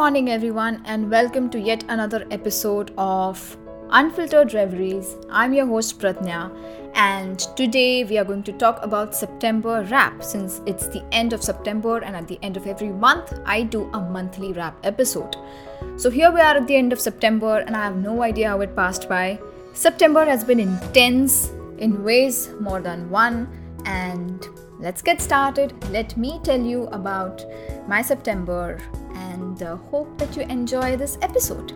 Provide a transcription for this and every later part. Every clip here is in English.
morning, everyone, and welcome to yet another episode of Unfiltered Reveries. I'm your host Pratnya, and today we are going to talk about September wrap since it's the end of September, and at the end of every month, I do a monthly wrap episode. So here we are at the end of September, and I have no idea how it passed by. September has been intense in ways more than one, and let's get started. Let me tell you about my September and hope that you enjoy this episode.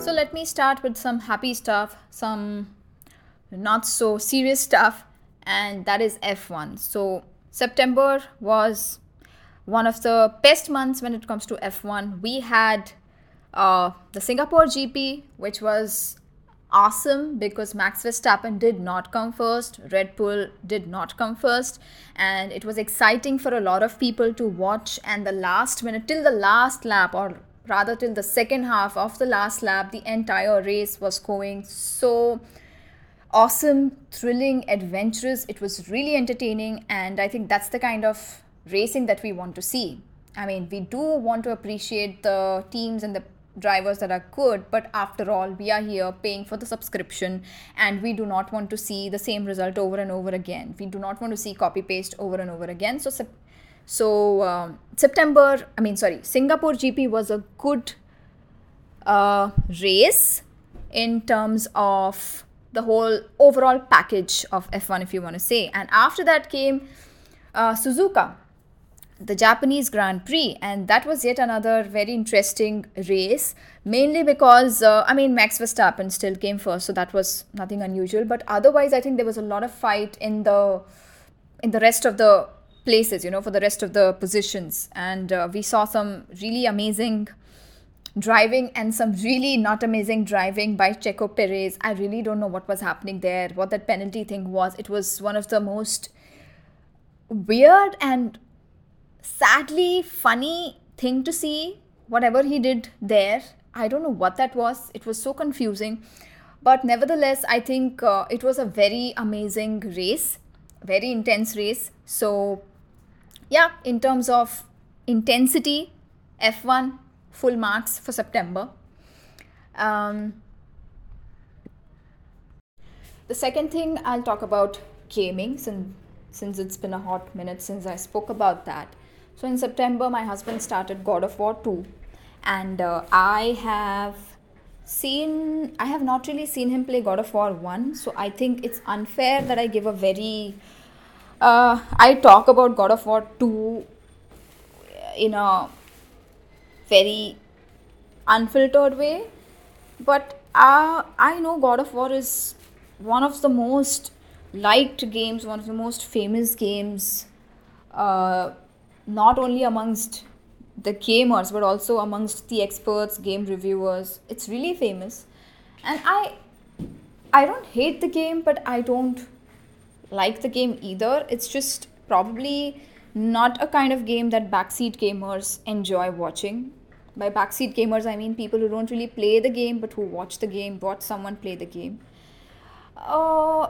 So, let me start with some happy stuff, some not so serious stuff, and that is F1. So, September was one of the best months when it comes to F1. We had uh, the Singapore GP, which was awesome because Max Verstappen did not come first, Red Bull did not come first, and it was exciting for a lot of people to watch. And the last minute, till the last lap, or rather till the second half of the last lap, the entire race was going so awesome, thrilling, adventurous. It was really entertaining, and I think that's the kind of racing that we want to see. I mean, we do want to appreciate the teams and the drivers that are good, but after all, we are here paying for the subscription and we do not want to see the same result over and over again. We do not want to see copy paste over and over again. So, so um, September, I mean, sorry, Singapore GP was a good uh, race in terms of the whole overall package of F1, if you want to say. And after that came uh, Suzuka the Japanese Grand Prix, and that was yet another very interesting race. Mainly because uh, I mean Max Verstappen still came first, so that was nothing unusual. But otherwise, I think there was a lot of fight in the in the rest of the places, you know, for the rest of the positions, and uh, we saw some really amazing driving and some really not amazing driving by Checo Perez. I really don't know what was happening there, what that penalty thing was. It was one of the most weird and sadly funny thing to see whatever he did there i don't know what that was. It was so confusing. But nevertheless i think uh, it was a very amazing race very intense race. So yeah in terms of intensity f1 full marks for september. Um, the second thing i'll talk about gaming since since it's been a hot minute since i spoke about that so in September, my husband started God of War 2, and uh, I have seen, I have not really seen him play God of War 1. So I think it's unfair that I give a very, uh, I talk about God of War 2 in a very unfiltered way. But uh, I know God of War is one of the most liked games, one of the most famous games. Uh, not only amongst the gamers but also amongst the experts game reviewers. It's really famous. And i i don't hate the game but i don't like the game either. It's just probably not a kind of game that backseat gamers enjoy watching. By backseat gamers i mean people who don't really play the game but who watch the game watch someone play the game. Uh,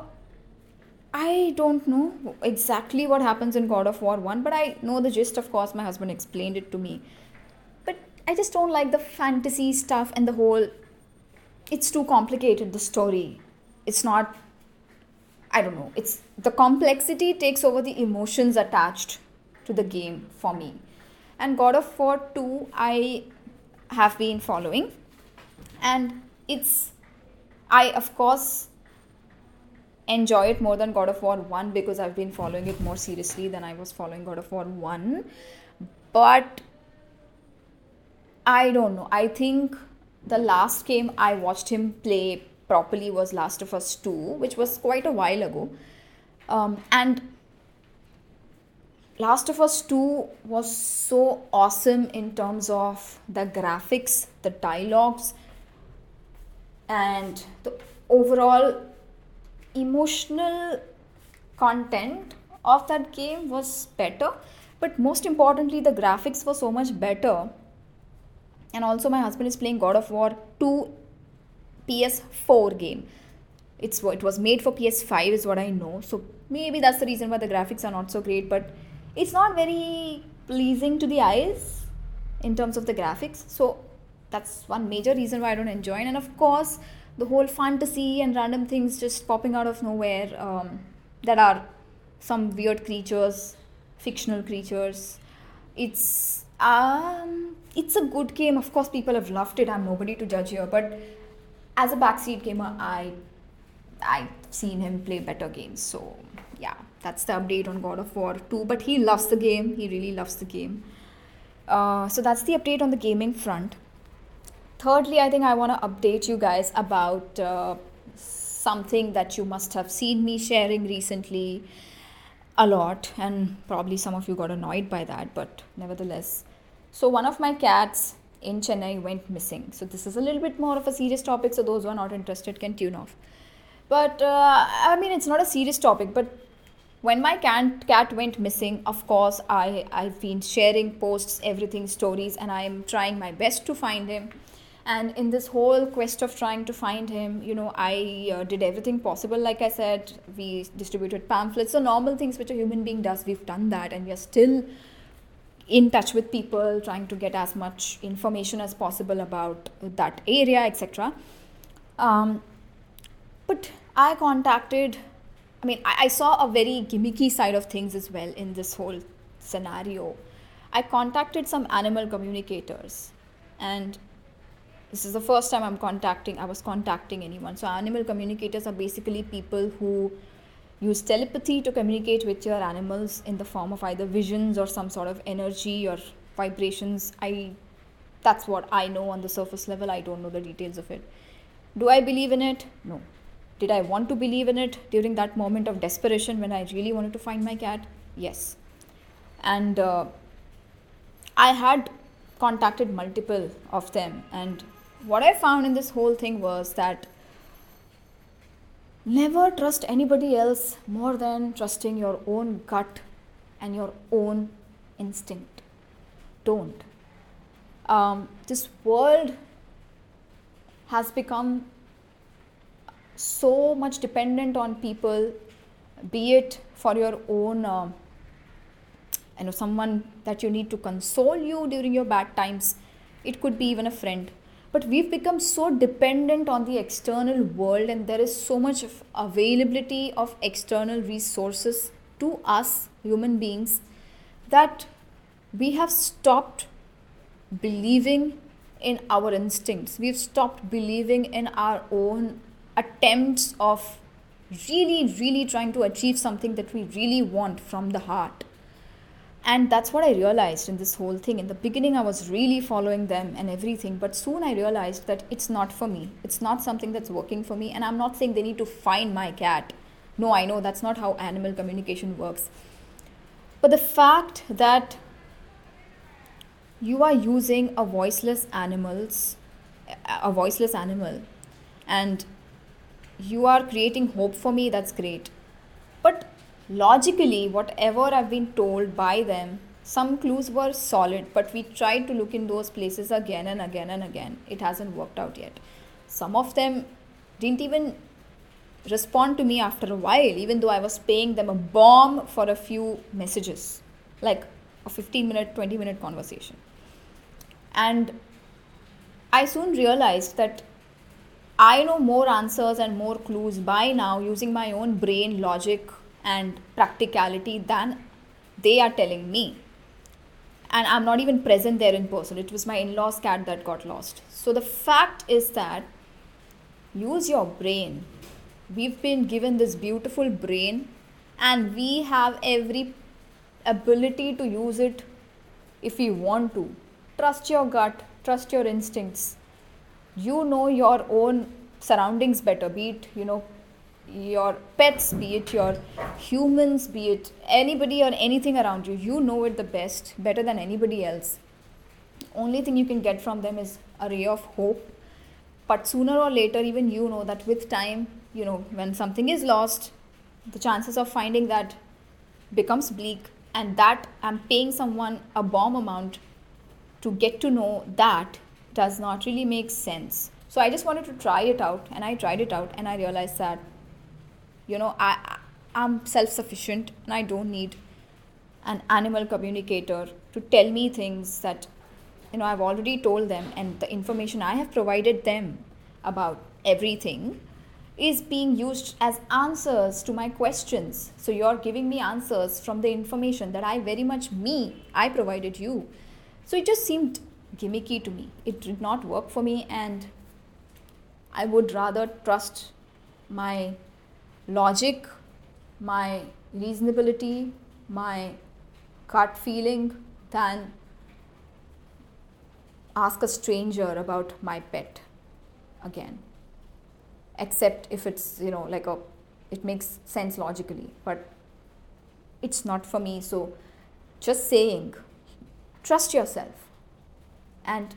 I don't know exactly what happens in God of War 1, but I know the gist, of course. My husband explained it to me. But I just don't like the fantasy stuff and the whole. It's too complicated, the story. It's not. I don't know. It's the complexity takes over the emotions attached to the game for me. And God of War 2, I have been following. And it's. I, of course, enjoy it more than God of War 1 because I've been following it more seriously than I was following God of War 1. But I don't know. I think the last game I watched him play properly was Last of Us 2, which was quite a while ago. Um, and Last of Us 2 was so awesome in terms of the graphics, the dialogues, and the overall emotional content of that game was better but most importantly the graphics were so much better. And also my husband is playing god of war 2 ps4 game. It's it was made for ps5 is what i know. So maybe that's the reason why the graphics are not so great but it's not very pleasing to the eyes in terms of the graphics. So that's one major reason why i don't enjoy it. And of course the whole fantasy and random things just popping out of nowhere um, that are some weird creatures fictional creatures. It's um it's a good game. Of course people have loved it. I'm nobody to judge here. But as a backseat gamer i i've seen him play better games. So yeah that's the update on god of war 2 but he loves the game. He really loves the game. Uh, so that's the update on the gaming front thirdly i think i want to update you guys about uh, something that you must have seen me sharing recently a lot and probably some of you got annoyed by that but nevertheless. So one of my cats in chennai went missing. So this is a little bit more of a serious topic so those who are not interested can tune off. But uh, i mean it's not a serious topic but when my cat cat went missing of course i i've been sharing posts everything stories and i'm trying my best to find him and in this whole quest of trying to find him you know i uh, did everything possible like i said. We distributed pamphlets so normal things which a human being does we've done that. And we are still in touch with people trying to get as much information as possible about that area etc um, but i contacted i mean I, I saw a very gimmicky side of things as well in this whole scenario. I contacted some animal communicators and this is the first time i'm contacting i was contacting anyone. So animal communicators are basically people who use telepathy to communicate with your animals in the form of either visions or some sort of energy or vibrations. I that's what i know on the surface level. I don't know the details of it. Do i believe in it? No. Did i want to believe in it during that moment of desperation when i really wanted to find my cat? Yes. And uh, i had contacted multiple of them and what I found in this whole thing was that never trust anybody else more than trusting your own gut and your own instinct. Don't. Um, this world has become so much dependent on people, be it for your own, uh, you know, someone that you need to console you during your bad times. It could be even a friend but we've become so dependent on the external world and there is so much of availability of external resources to us human beings that we have stopped believing in our instincts. We've stopped believing in our own attempts of really really trying to achieve something that we really want from the heart and that's what i realized in this whole thing. In the beginning i was really following them and everything but soon i realized that it's not for me. It's not something that's working for me and i'm not saying they need to find my cat. No i know that's not how animal communication works. But the fact that you are using a voiceless animals a voiceless animal and you are creating hope for me that's great. But logically, whatever I've been told by them, some clues were solid, but we tried to look in those places again and again and again. It hasn't worked out yet. Some of them didn't even respond to me after a while, even though I was paying them a bomb for a few messages, like a 15 minute, 20 minute conversation. And I soon realized that I know more answers and more clues by now using my own brain logic and practicality than they are telling me. And I'm not even present there in person. It was my in law's cat that got lost. So the fact is that use your brain. We've been given this beautiful brain, and we have every ability to use it if we want to. Trust your gut, trust your instincts. You know your own surroundings better, be it, you know, your pets, be it your humans, be it anybody or anything around you, you know it the best, better than anybody else. Only thing you can get from them is a ray of hope. But sooner or later, even you know that with time, you know, when something is lost, the chances of finding that becomes bleak. And that I'm paying someone a bomb amount to get to know that does not really make sense. So I just wanted to try it out and I tried it out and I realized that you know i i'm self-sufficient and i don't need an animal communicator to tell me things that you know i've already told them and the information i have provided them about everything is being used as answers to my questions. So you're giving me answers from the information that i very much me i provided you. So it just seemed gimmicky to me. It did not work for me and i would rather trust my logic my reasonability my gut feeling than ask a stranger about my pet again. Except if it's you know like a it makes sense logically but it's not for me. So just saying trust yourself and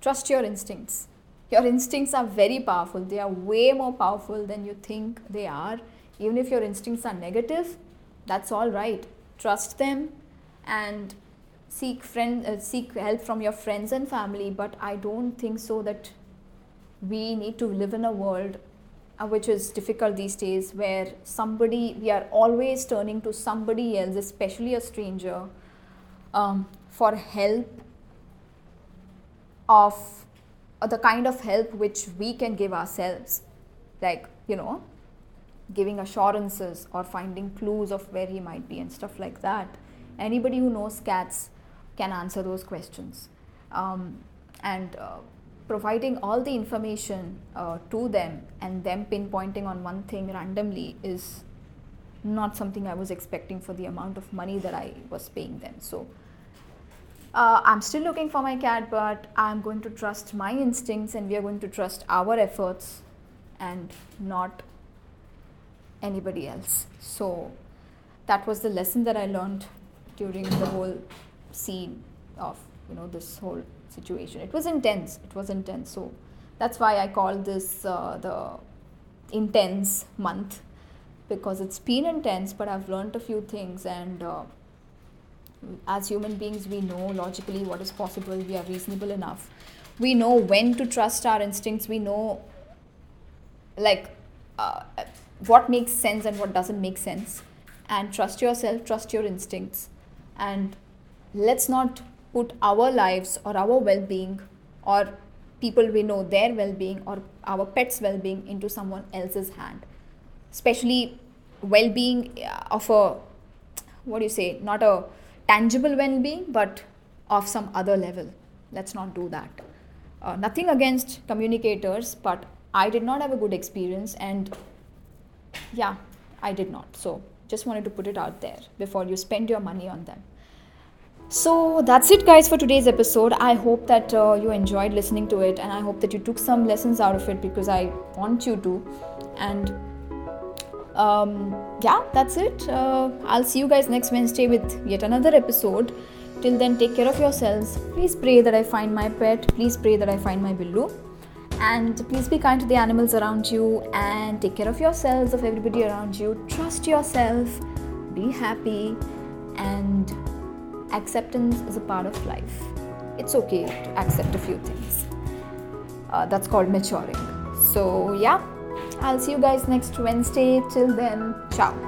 trust your instincts your instincts are very powerful. They are way more powerful than you think they are. Even if your instincts are negative that's all right. Trust them and seek friend uh, seek help from your friends and family. But i don't think so that we need to live in a world uh, which is difficult these days where somebody we are always turning to somebody else especially a stranger um, for help of the kind of help which we can give ourselves like you know giving assurances or finding clues of where he might be and stuff like that anybody who knows cats can answer those questions um, and uh, providing all the information uh, to them and them pinpointing on one thing randomly is not something I was expecting for the amount of money that I was paying them. So uh, I'm still looking for my cat, but I'm going to trust my instincts and we are going to trust our efforts and not anybody else. So that was the lesson that I learned during the whole scene of you know this whole situation. It was intense. It was intense. So that's why I call this uh, the intense month because it's been intense, but I've learned a few things. And uh, as human beings, we know logically what is possible. We are reasonable enough. We know when to trust our instincts. We know like uh, what makes sense and what doesn't make sense. And trust yourself, trust your instincts, and let's not put our lives or our well being or people we know their well being or our pets' well being into someone else's hand. Especially well being uh, of a, what do you say, not a tangible well being, but of some other level. Let's not do that. Uh, nothing against communicators, but I did not have a good experience, and yeah, I did not. So just wanted to put it out there before you spend your money on them. So that's it, guys, for today's episode. I hope that uh, you enjoyed listening to it, and I hope that you took some lessons out of it because I want you to. And um, yeah, that's it. Uh, I'll see you guys next Wednesday with yet another episode. Till then, take care of yourselves. Please pray that I find my pet. Please pray that I find my Billu. And please be kind to the animals around you and take care of yourselves, of everybody around you. Trust yourself. Be happy and acceptance is a part of life. It's okay to accept a few things. Uh, that's called maturing. So, yeah, I'll see you guys next Wednesday. Till then, ciao.